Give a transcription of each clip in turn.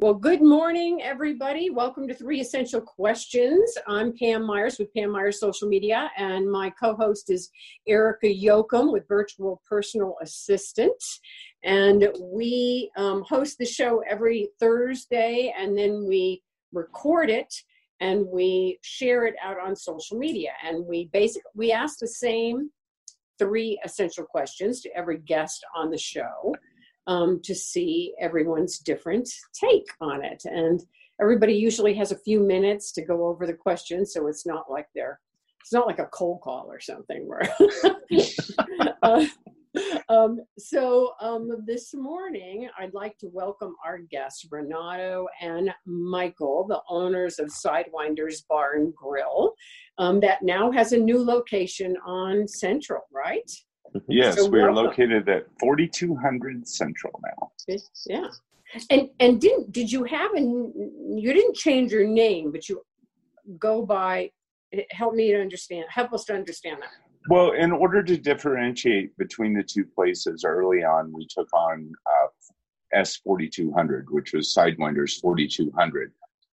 Well, good morning, everybody. Welcome to Three Essential Questions. I'm Pam Myers with Pam Myers Social Media, and my co host is Erica Yoakum with Virtual Personal Assistant. And we um, host the show every Thursday, and then we record it and we share it out on social media. And we basically we ask the same three essential questions to every guest on the show um, to see everyone's different take on it. And everybody usually has a few minutes to go over the questions, so it's not like they're it's not like a cold call or something where uh, um, so um, this morning i'd like to welcome our guests renato and michael the owners of sidewinders bar and grill um, that now has a new location on central right Yes, So we are welcome. located at 4200 Central now. Yeah. And and didn't did you have a you didn't change your name, but you go by help me to understand help us to understand that. Well, in order to differentiate between the two places early on, we took on uh, S4200, which was Sidewinders 4200.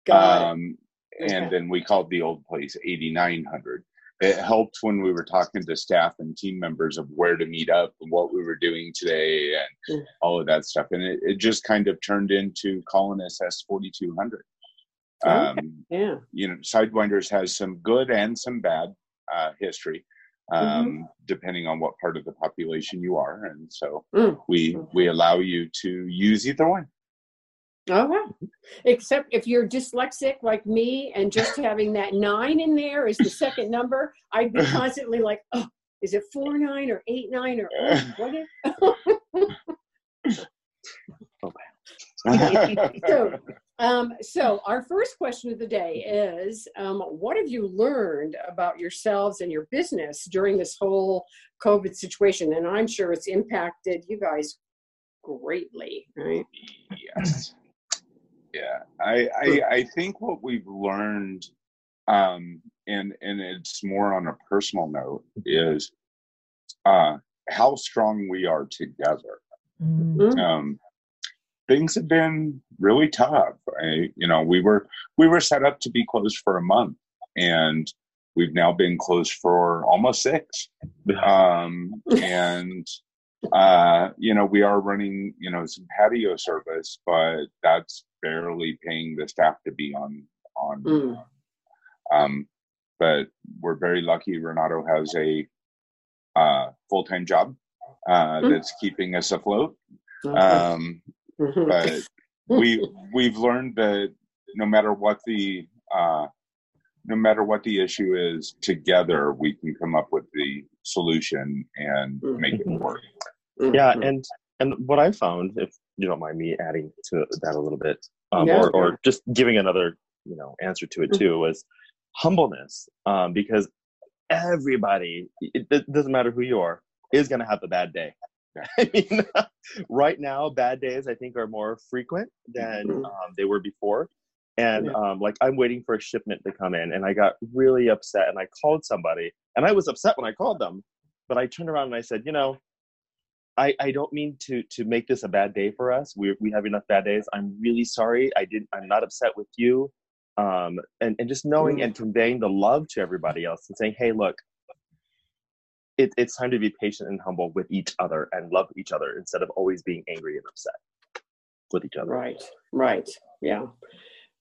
Got it. Um, Okay. And then we called the old place 8900. It helped when we were talking to staff and team members of where to meet up and what we were doing today and Mm. all of that stuff. And it, it just kind of turned into calling us S4200. Okay. Um, Yeah. you know, Sidewinders has some good and some bad uh, history, um, depending on what part of the population you are, and so Mm. we we allow you to use either one. Okay. Except if you're dyslexic like me and just having that nine in there is the second number, I'd be constantly like, oh, is it four nine or eight nine or oh, what is so, um, so our first question of the day is, um, what have you learned about yourselves and your business during this whole COVID situation? And I'm sure it's impacted you guys greatly, right? yes, yeah. I, I I think what we've learned, um, and and it's more on a personal note, is uh, how strong we are together. Mm. um, things have been really tough. I, you know, we were we were set up to be closed for a month, and we've now been closed for almost six. Um, and uh, you know, we are running you know some patio service, but that's barely paying the staff to be on on. Mm. Um, but we're very lucky. Renato has a uh, full time job uh, Mm. that's keeping us afloat. Okay. Um, Mhm. but we we've learned that no matter what the uh, no matter what the issue is, together we can come up with the solution and make it work. yeah Mhm. and and what i found if you don't mind me adding to that a little bit um, Yeah, or, or just giving another you know answer to it too was humbleness um, because everybody it, it doesn't matter who you are is going to have a bad day. I mean right now bad days i think are more frequent than Mhm. um, they were before. And um, like i'm waiting for a shipment to come in and i got really upset and i called somebody and i was upset when i called them but i turned around and i said you know I, I don't mean to to make this a bad day for us. We we have enough bad days. I'm really sorry. I didn't. I'm not upset with you. Um, and and just knowing and conveying the love to everybody else and saying, hey, look, it, it's time to be patient and humble with each other and love each other instead of always being angry and upset with each other. Right, right. Yeah.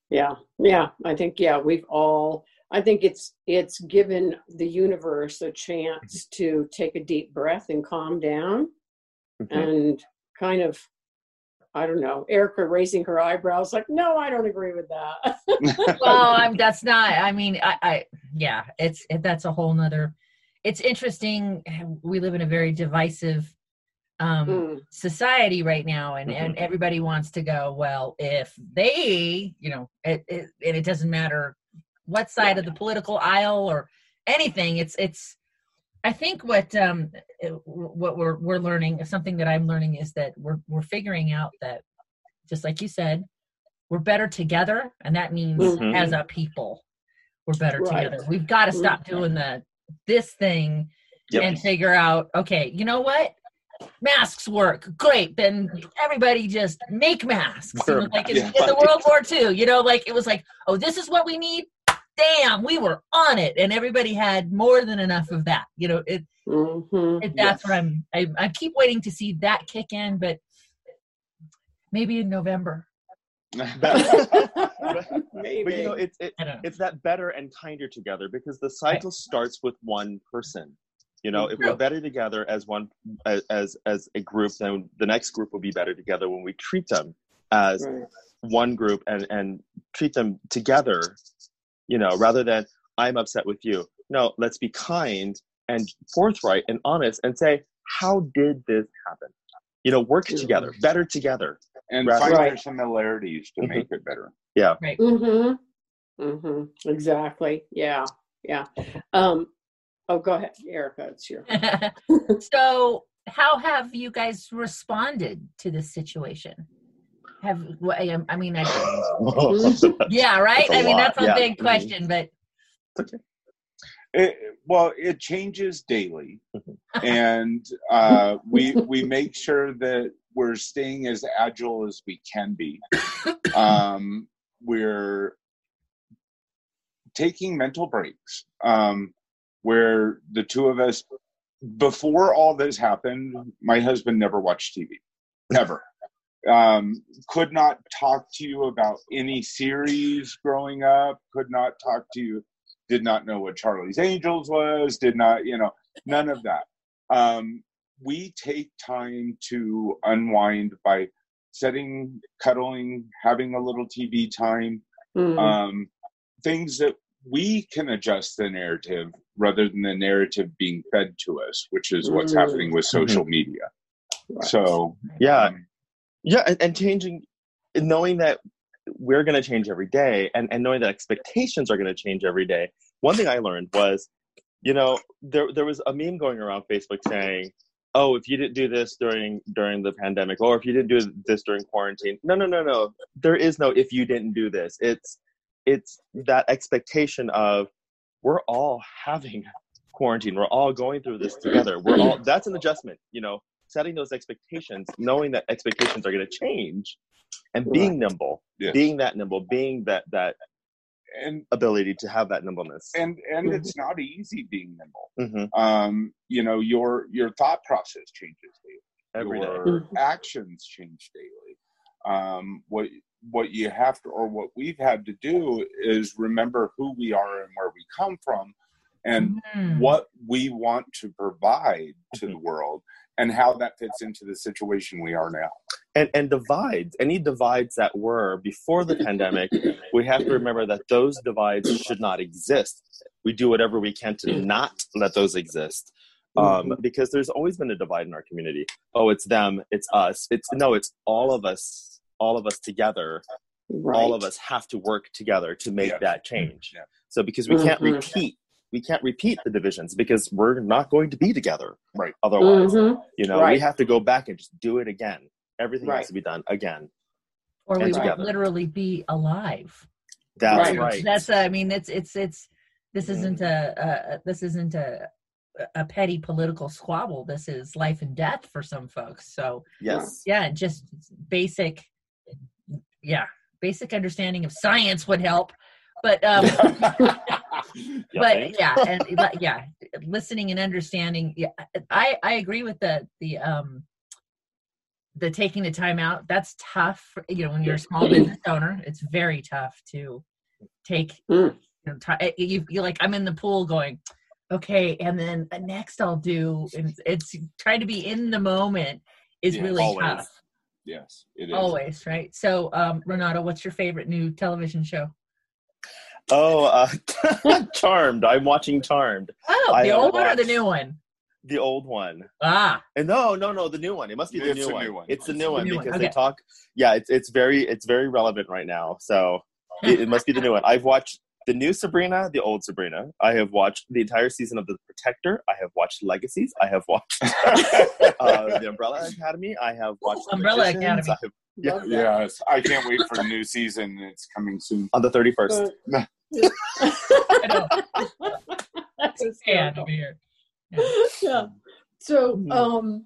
Yeah. Yeah. I think, yeah, we've all, I think it's, it's given the universe a chance to take a deep breath and calm down Mhm. and kind of, I don't know, Erica raising her eyebrows like, no, I don't agree with that. well i'm that's not i mean i i yeah it's it, that's a whole nother it's interesting we live in a very divisive um, Mm. society right now, and and Mhm. everybody wants to go. Well, if they, you know, it, it and it doesn't matter what side of the political aisle or anything. It's it's. I think what um what we're we're learning something that I'm learning is that we're we're figuring out that just like you said, we're better together, and that means Mhm. as a people, we're better Right. together. We've got to stop doing the this thing Yep. and figure out okay you know what masks work great then everybody just make masks Wear like in, masks. in the world war ii you know like it was like oh this is what we need damn we were on it and everybody had more than enough of that you know it, Mhm. it that's Yes. what i'm I, I keep waiting to see that kick in but maybe in november but, Maybe. but you know, it's it, know it's that better and kinder together because the cycle starts with one person. You know, if we're better together as one as as as a group, then the next group will be better together when we treat them as Right. one group and and treat them together. You know, rather than I'm upset with you. No, let's be kind and forthright and honest and say, how did this happen? You know, work together, better together. and Right. find Right. their similarities to Mhm. make it better. Yeah. Mm-hmm. Mm-hmm. Exactly. Yeah. Yeah. Um, oh, go ahead, Erica. It's your. so how have you guys responded to this situation have wh- I I mean I, yeah right i mean lot, that's a yeah. big question but It, well, it changes daily, Mhm. and uh, we we make sure that we're staying as agile as we can be. Um, we're taking mental breaks, um, where the two of us. Before all this happened, my husband never watched TV, ever. Um, could not talk to you about any series growing up. Could not talk to you did not know what Charlie's Angels was, did not, you know, none of that. Um, we take time to unwind by setting, cuddling, having a little TV time, Mm. um, things that we can adjust the narrative rather than the narrative being fed to us, which is what's Mm. happening with social media. Right. So, Yeah, um, yeah and, and changing knowing that we're going to change every day and, and knowing that expectations are going to change every day. One thing i learned was you know there, there was a meme going around facebook saying oh if you didn't do this during during the pandemic or if you didn't do this during quarantine. No no no no. There is no if you didn't do this. It's it's that expectation of we're all having quarantine. We're all going through this together. We're all that's an adjustment you know setting those expectations knowing that expectations are going to change and being nimble yes. being that nimble being that that and ability to have that nimbleness and and Mhm. it's not easy being nimble. hmm Um, you know, your your thought process changes daily. every day your Mhm. actions change daily. Um, what what you have to, or what we've had to do, is remember who we are and where we come from, and Mm. what we want to provide to Mhm. the world, and how that fits into the situation we are now. and and divides any divides that were before the pandemic we have to remember that those divides should not exist we do whatever we can to not let those exist um, because there's always been a divide in our community oh it's them it's us it's no it's all of us all of us together right. all of us have to work together to make Yes. that change Yeah. so because we can't Mhm. repeat we can't repeat the divisions because we're not going to be together Right. otherwise Mhm. you know we have to go back and just do it again everything Right. has to be done again or we and won't literally be alive that's Right. right, that's i mean it's it's it's this Mm. isn't a, a this isn't a a petty political squabble this is life and death for some folks so yes yeah just basic yeah basic understanding of science would help but um but yeah and yeah listening and understanding yeah i i agree with the the um the taking the time out that's tough you know when you're a small business owner it's very tough to take Mm. you know ti- you you like i'm in the pool going okay and then uh, next i'll do and it's trying to be in the moment is Yeah, really always. tough yes, it is. always right so um renato what's your favorite new television show oh uh charmed i'm watching charmed oh the have old one or the new one the old one. Ah, And no, no, no, the new one. It must be the, It's new, one. new one. It's the It's new the one new one. because they talk. Yeah, it's it's very it's very relevant right now. So it, it must be the new one. I've watched the new Sabrina, the old Sabrina. I have watched the entire season of The Protector. I have watched Legacies. I have watched uh, the Umbrella Academy. I have watched The Umbrella Magicians. Academy. I have, Yeah. Yes, I can't wait for the new season. It's coming soon. on the thirty first. But- I know. That's And hysterical. over here. yeah. So, Mhm. um,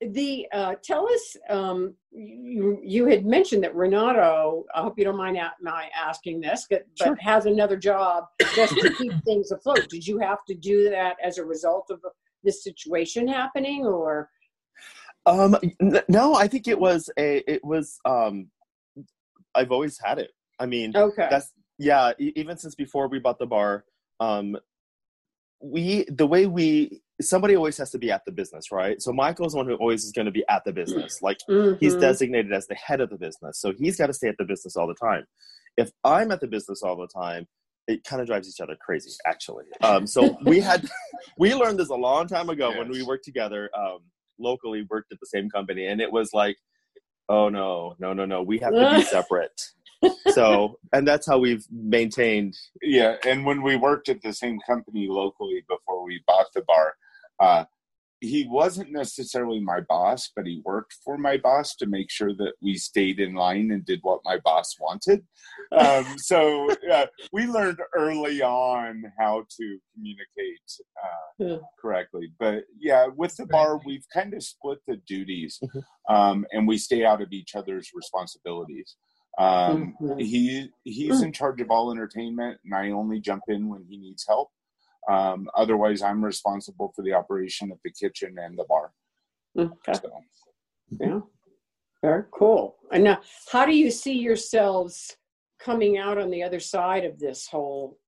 the uh, tell us. Um, you you had mentioned that Renato. I hope you don't mind a- my asking this, but, but has another job just to keep things afloat. Did you have to do that as a result of this situation happening, or Um, n- no, I think it was a. It was. Um, I've always had it. I mean, okay? that's yeah e- even since before we bought the bar um we the way we somebody always has to be at the business right? So michael's the one who always is going to be at the business. Like he's Mhm. designated as the head of the business. So he's got to stay at the business all the time. If i'm at the business all the time it kind of drives each other crazy actually. Um so we had we learned this a long time ago when we worked together um locally worked at the same company and it was like oh no no no no we have to be separate so and that's how we've maintained Yeah, and when we worked at the same company locally before we bought the bar, uh, he wasn't necessarily my boss, but he worked for my boss to make sure that we stayed in line and did what my boss wanted. Um, so uh, we learned early on how to communicate uh, Yeah. correctly. But yeah, with the bar, we've kind of split the duties, Mhm. um, and we stay out of each other's responsibilities. Um, he he's in charge of all entertainment, and I only jump in when he needs help. Um, otherwise, I'm responsible for the operation of the kitchen and the bar. Okay. So, Yeah. Very cool. And now, how do you see yourselves coming out on the other side of this whole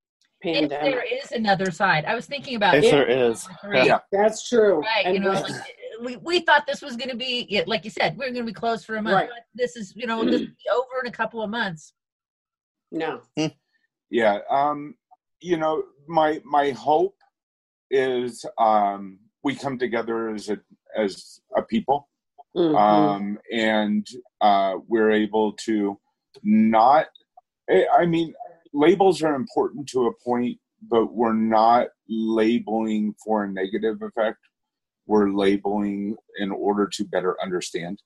If pandemic? there is another side, I was thinking about if it. there is Three. Yeah. That's true. Right, And you know, like, we, we thought this was going to be, like you said, we are going to be closed for a month. Right. This is, you know, this be over in a couple of months. no. yeah, um, you know, my my hope is um, we come together as a as a people, Mhm. um, and uh, we're able to not. I I mean, labels are important to a point, but we're not labeling for a negative effect. We're labeling in order to better understand.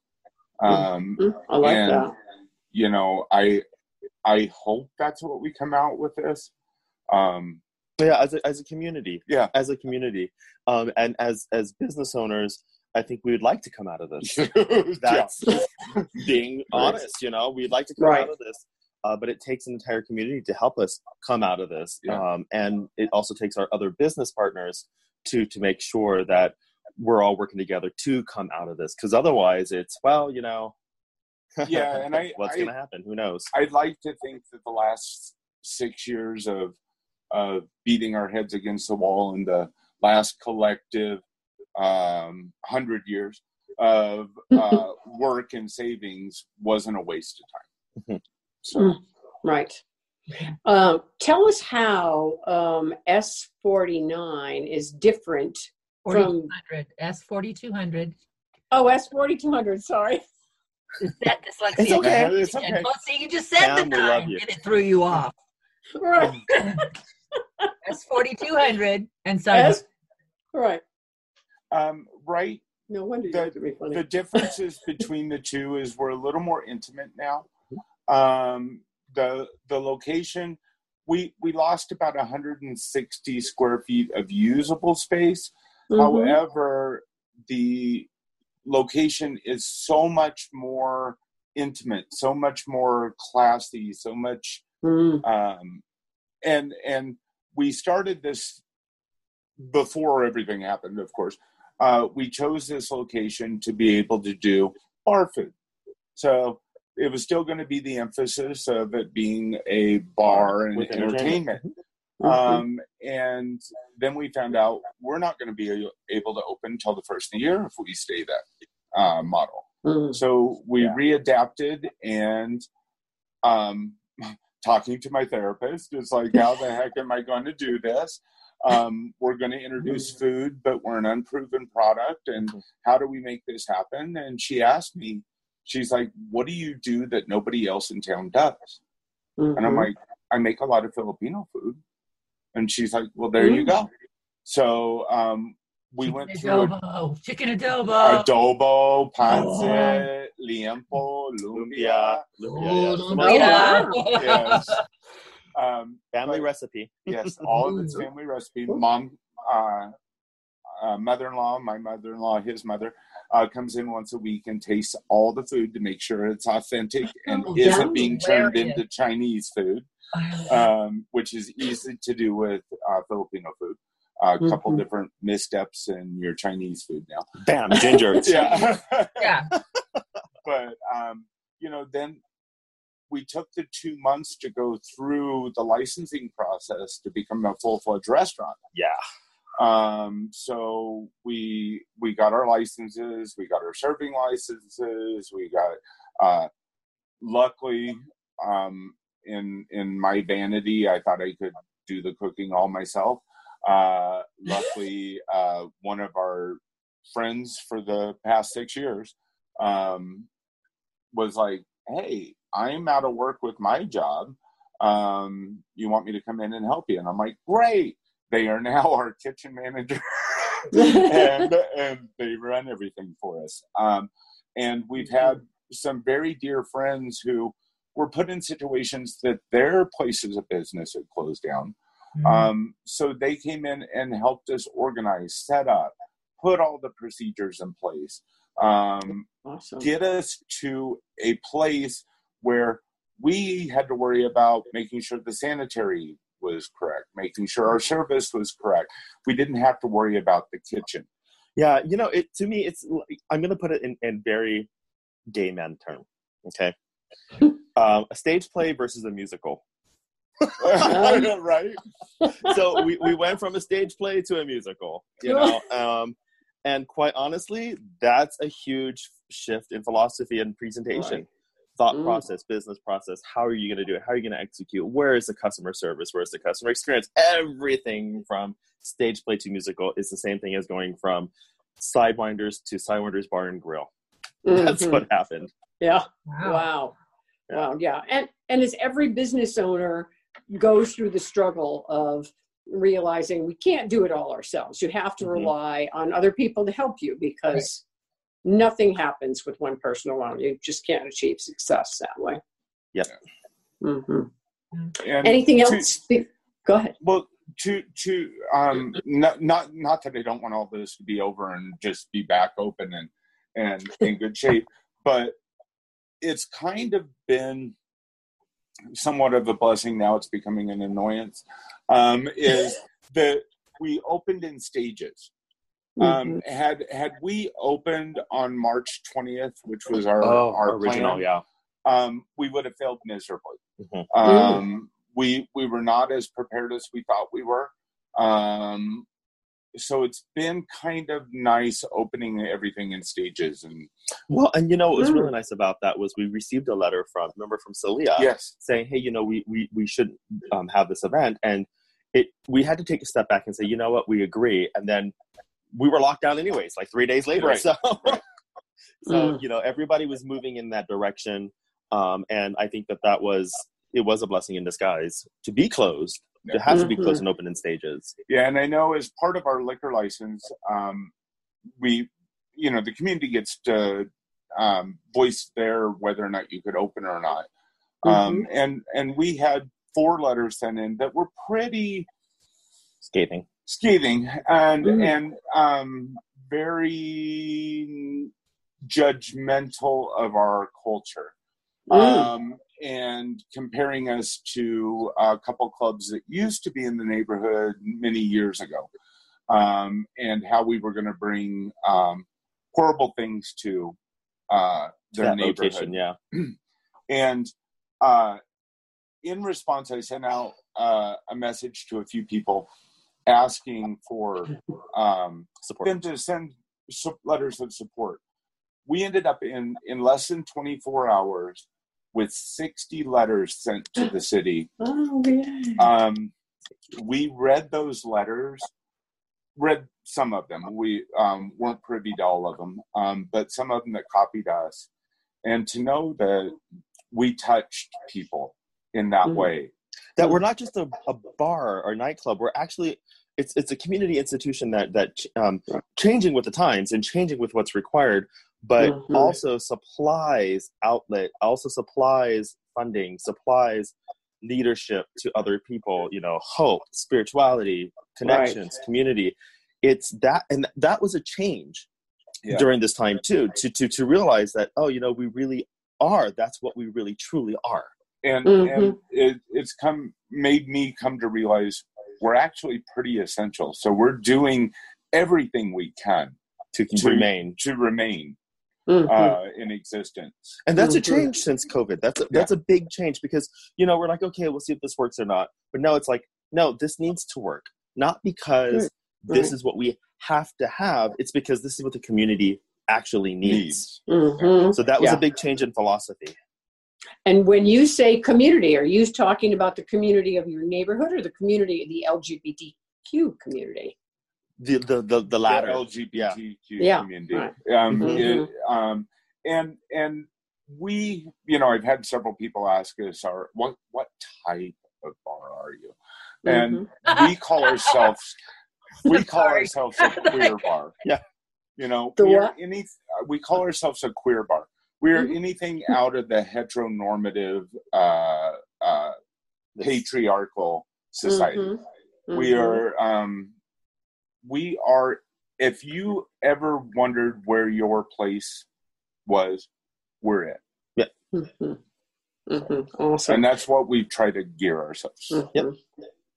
Um, Mhm. I like and that. you know, I I hope that's what we come out with this. Um, yeah as a, as a community Yeah. as a community um and as as business owners i think we would like to come out of this that's being honest you know we'd like to come Right. out of this uh, but it takes an entire community to help us come out of this Yeah. um, and it also takes our other business partners to to make sure that we're all working together to come out of this because otherwise it's well you know Yeah, and I- what's I- going to happen who knows I'd like to think that the last six years of of beating our heads against the wall and the last collective um, hundred years of uh, work and savings wasn't a waste of time. Mhm. So Right. Um, tell us how um, S49 is different from. 4200, S4200. Oh, S4200, sorry. Is that dyslexia? It's okay. It's okay. Well, see, you just said Pam, the we nine and it threw you off. Right. S4200 and so S, right. Um, right No wonder you The- have to be funny. the differences between the two is we're a little more intimate now. Um, the the location we we lost about 160 square feet of usable space. Mhm. However, the location is so much more intimate, so much more classy, so much Mm. um, and and we started this before everything happened of course uh, we chose this location to be able to do bar food so it was still going to be the emphasis of it being a bar and With entertainment Mhm. Um, and then we found out we're not going to be able to open until the first of the year if we stay that uh, model Mm. so we Yeah. readapted and um, talking to my therapist is like, how the heck am I going to do this? um, we're going to introduce food, but we're an unproven product. And how do we make this happen? And she asked me, she's like, what do you do that nobody else in town does? And I'm like, I make a lot of Filipino food. And she's like, well, there you go. So um, we chicken went through a- adobo. Chicken adobo. adobo, pancit, liempo, lumpia. Lumpia, Oh, yes. lumpia. Yes. Um, Family But- recipe. yes, all of it's family recipe. Mom, uh, uh, mother-in-law, my mother-in-law, his mother, uh, comes in once a week and tastes all the food to make sure it's authentic and Oh, isn't that's being turned into Chinese food, um, which is easy to do with uh, Filipino food. A couple Mhm. different missteps in your Chinese food now. Bam, ginger. yeah. yeah. but um, you know, then we took the two months to go through the licensing process to become a full fledged restaurant. Yeah. Um, so we we got our licenses, we got our serving licenses, we got uh, luckily um, in in my vanity, I thought I could do the cooking all myself. Uh, luckily, uh, one of our friends for the past six years um, was like, "Hey, I'm out of work with my job. Um, you want me to come in and help you?" And I'm like, "Great!" They are now our kitchen manager, and and they run everything for us. Um, and we've had some very dear friends who were put in situations that their places of business had closed down. Mm-hmm. Um, so they came in and helped us organize, set up, put all the procedures in place, um, Awesome. get us to a place where we had to worry about making sure the sanitary was correct, making sure our service was correct. We didn't have to worry about the kitchen. Yeah, you know, it to me, it's. I'm going to put it in, in very gay man term. Okay, um, a stage play versus a musical. right? So we, we went from a stage play to a musical. You know, um, and quite honestly, that's a huge shift in philosophy and presentation. Right. Thought Mm. process, business process. How are you going to do it? How are you going to execute? Where is the customer service? Where is the customer experience? Everything from stage play to musical is the same thing as going from Sidewinders to Sidewinders Bar and Grill. That's Mhm. what happened. Yeah. Wow. Wow. Wow. Yeah. And and as every business owner goes through the struggle of realizing we can't do it all ourselves. You have to Mhm. rely on other people to help you because nothing happens with one person alone. You just can't achieve success that way. Yep. hmm Anything to- else? Go ahead. Well, to to um, not not not that I don't want all this to be over and just be back open and and in good shape, but it's kind of been somewhat of a blessing. Now it's becoming an annoyance. Um, is that we opened in stages. Um, Mhm. had had we opened on March twentieth, which was our Oh, our original, plan, yeah. um, we would have failed miserably. Mhm. Um, we we were not as prepared as we thought we were. Um, so it's been kind of nice opening everything in stages and Well, and you know what was really nice about that was we received a letter from remember from Celia yes, saying, "Hey, you know, we we we should um, have this event," and it we had to take a step back and say, "You know what? We agree," and then we were locked down anyways, like three days later. Right. So, so Mm. you know, everybody was moving in that direction, um, and I think that that was it was a blessing in disguise to be closed. It has to be closed and open in stages. yeah, and I know as part of our liquor license, um, we, you know, the community gets to um, voice their whether or not you could open or not. Um, and and we had four letters sent in that were pretty Scathing. scathing and Mhm. and um, very judgmental of our culture Mm. um, and comparing us to a couple clubs that used to be in the neighborhood many years ago um, and how we were going to bring um, horrible things to uh, their that neighborhood location, yeah. and uh, in response, I sent out uh, a message to a few people asking for um, Support. them to send letters of support. We ended up in, in less than 24 hours with 60 letters sent to the city. Oh, yeah. Um, we read those letters, read some of them. We um, weren't privy to all of them, um, but some of them that copied us, and to know that we touched people in that Mhm. way. that we're not just a, a bar or nightclub. We're actually it's it's a community institution that that um, changing with the times and changing with what's required, but Mhm. also supplies outlet, also supplies funding, supplies leadership to other people. You know, hope, spirituality, connections, community. It's that, and that was a change Yeah. during this time too. To to to realize that oh, you know, we really are. That's what we really truly are. and Mhm. and it, it's come made me come to realize we're actually pretty essential. So we're doing everything we can To, To- remain to remain Mhm. uh, in existence. And that's a Mhm. change since COVID. That's a, that's a big change because you know we're like, okay, we'll see if this works or not. But now it's like, no, this needs to work, not because Right. this is what we have to have. It's because this is what the community actually needs. Needs. Mhm. So that was Yeah. a big change in philosophy. And when you say community, are you talking about the community of your neighborhood or the community, of the LGBTQ community? The the the, the The. LGBTQ Yeah, community. right. Um, Mhm. it, um, and and we, you know, I've had several people ask us, "Are what what type of bar are you?" And Mhm. we call ourselves we call Sorry. ourselves a queer bar. Yeah. You know, The we are any we call ourselves a queer bar. We are Mhm. anything out of the heteronormative uh, uh, patriarchal society. Mhm. We Mhm. are um, we are if you ever wondered where your place was, we're it. Mhm. Mhm. Awesome. And that's what we try to gear ourselves. Mhm. Yep.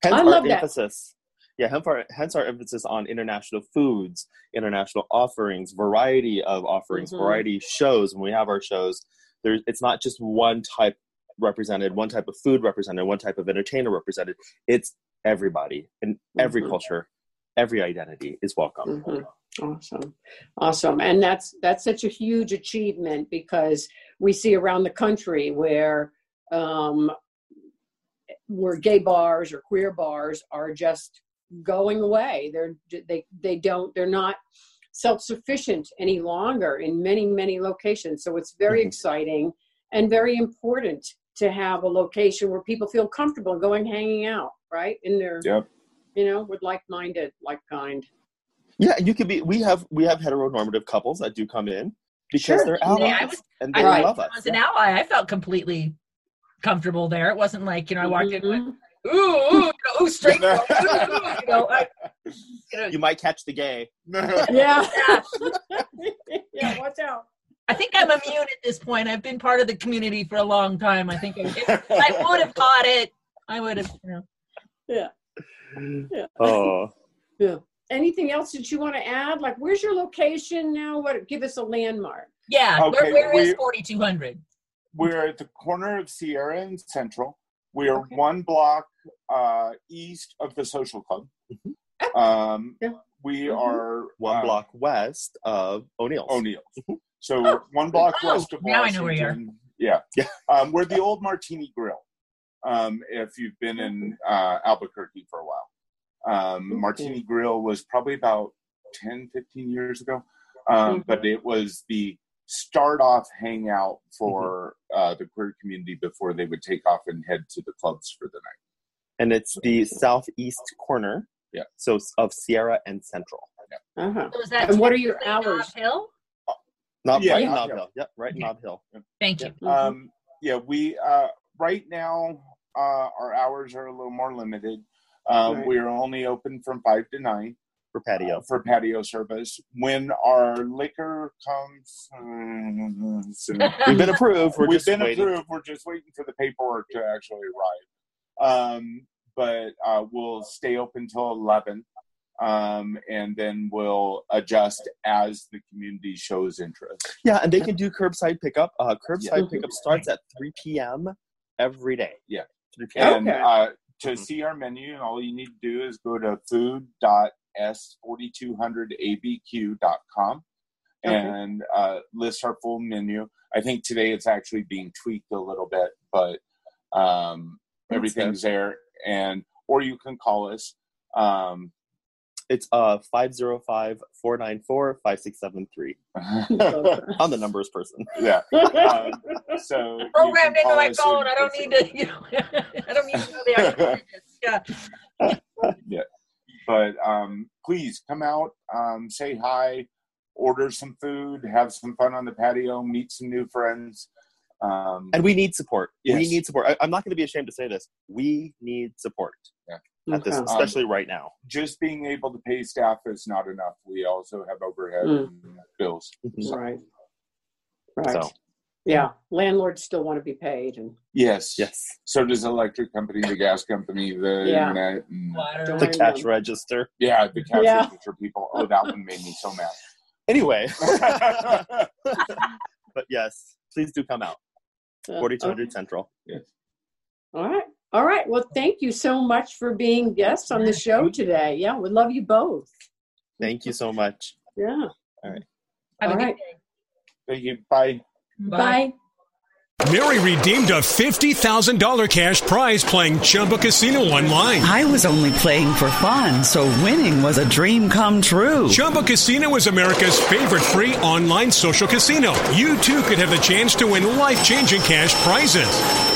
Hence I our love that. emphasis. Yeah, hence our, hence our emphasis on international foods, international offerings, variety of offerings, Mhm. variety shows. When we have our shows, there's it's not just one type represented, one type of food represented, one type of entertainer represented. It's everybody in every Mhm. culture, every identity is welcome. Mhm. Awesome, awesome, and that's that's such a huge achievement because we see around the country where um, where gay bars or queer bars are just going away. They're they they don't they're not self sufficient any longer in many many locations. So it's very Mhm. exciting and very important to have a location where people feel comfortable going hanging out, right? In their Yep. You know with like minded, like kind. Yeah, you could be. We have we have heteronormative couples that do come in because Sure. they're Yeah, allies I was- and they Right. love us. As an ally, I felt completely comfortable there. It wasn't like, you know, I walked in and went, Mhm. ooh, ooh, you know, ooh, straight, ooh, ooh, you know, I, you know, You might catch the gay. Yeah. yeah. yeah, watch out. I think I'm immune at this point. I've been part of the community for a long time. I think if I would have caught it. I would have, you know. Oh. Anything else that you want to add? Like, where's your location now? What? Give us a landmark. Yeah, Okay, where, where is we- 4200? We're at the corner of Sierra and Central. We are Okay. one block uh, east of the social club. Um, Yeah. we Mhm. are One uh, block west of O'Neill's. O'Neill. So we're one block Oh, west of now I know where you are. Yeah, Yeah. Um, we're the old Martini Grill. Um, if you've been in uh, Albuquerque for a while, um, Martini Grill was probably about 10, 15 years ago. Um, Mhm. But it was the start off hangout for Mm-hmm. uh, the queer community before they would take off and head to the clubs for the night. and it's the southeast corner. Yeah. So of Sierra and Central. Uh-huh. So is that And what are your hours? Nob Hill? Not Yeah, right yeah. in Nob Hill. Yep, right in Okay. Nob Hill. Thank you. Mhm. Um, yeah, we uh, right now uh, our hours are a little more limited. Um, Right. We are only open from five to nine For patio. for patio service. When our liquor comes, mm, soon. We've been approved. We're we've just been waiting. approved. We're just waiting for the paperwork to actually arrive. Um, but uh, we'll stay open till eleven, um, and then we'll adjust as the community shows interest. Yeah, and they can do curbside pickup. Uh, curbside Yeah. pickup starts at 3 p.m. every day. Yeah. 3 p.m. And Okay. uh, to Mhm. see our menu, all you need to do is go to food.s4200abq.com Okay. and uh, list our full menu. I think today it's actually being tweaked a little bit, but um, That's everything's there. And or you can call us. Um, It's uh 505-494-5673. I'm the numbers person. yeah. Um, so Programmed into my phone. I don't need to, you know, I don't need to know the actual digits. Yeah. but um, please come out, um, say hi, order some food, have some fun on the patio, meet some new friends. Um, And we need support. We need support. I, I'm not going to be ashamed to say this. We need support at this, Okay. especially right now. just being able to pay staff is not enough. We also have overhead Mm. and bills. Right. Right. So Yeah. Landlords still want to be paid and Yes. yes, So does the electric company, the gas company, the Yeah. internet, and the cash know. register. yeah, the cash Yeah. register people. Oh, that one made me so mad. Anyway, but yes, please do come out. uh, 4200 Central. Yes. All right. All right. Well, thank you so much for being guests on the show today. Yeah, we love you both. Thank you so much. Yeah. All right. Have All a good right. day. Thank you. Bye. Bye. Mary redeemed a $50,000 cash prize playing Chumba Casino online. I was only playing for fun, so winning was a dream come true. Chumba Casino is America's favorite free online social casino. You too could have the chance to win life changing cash prizes.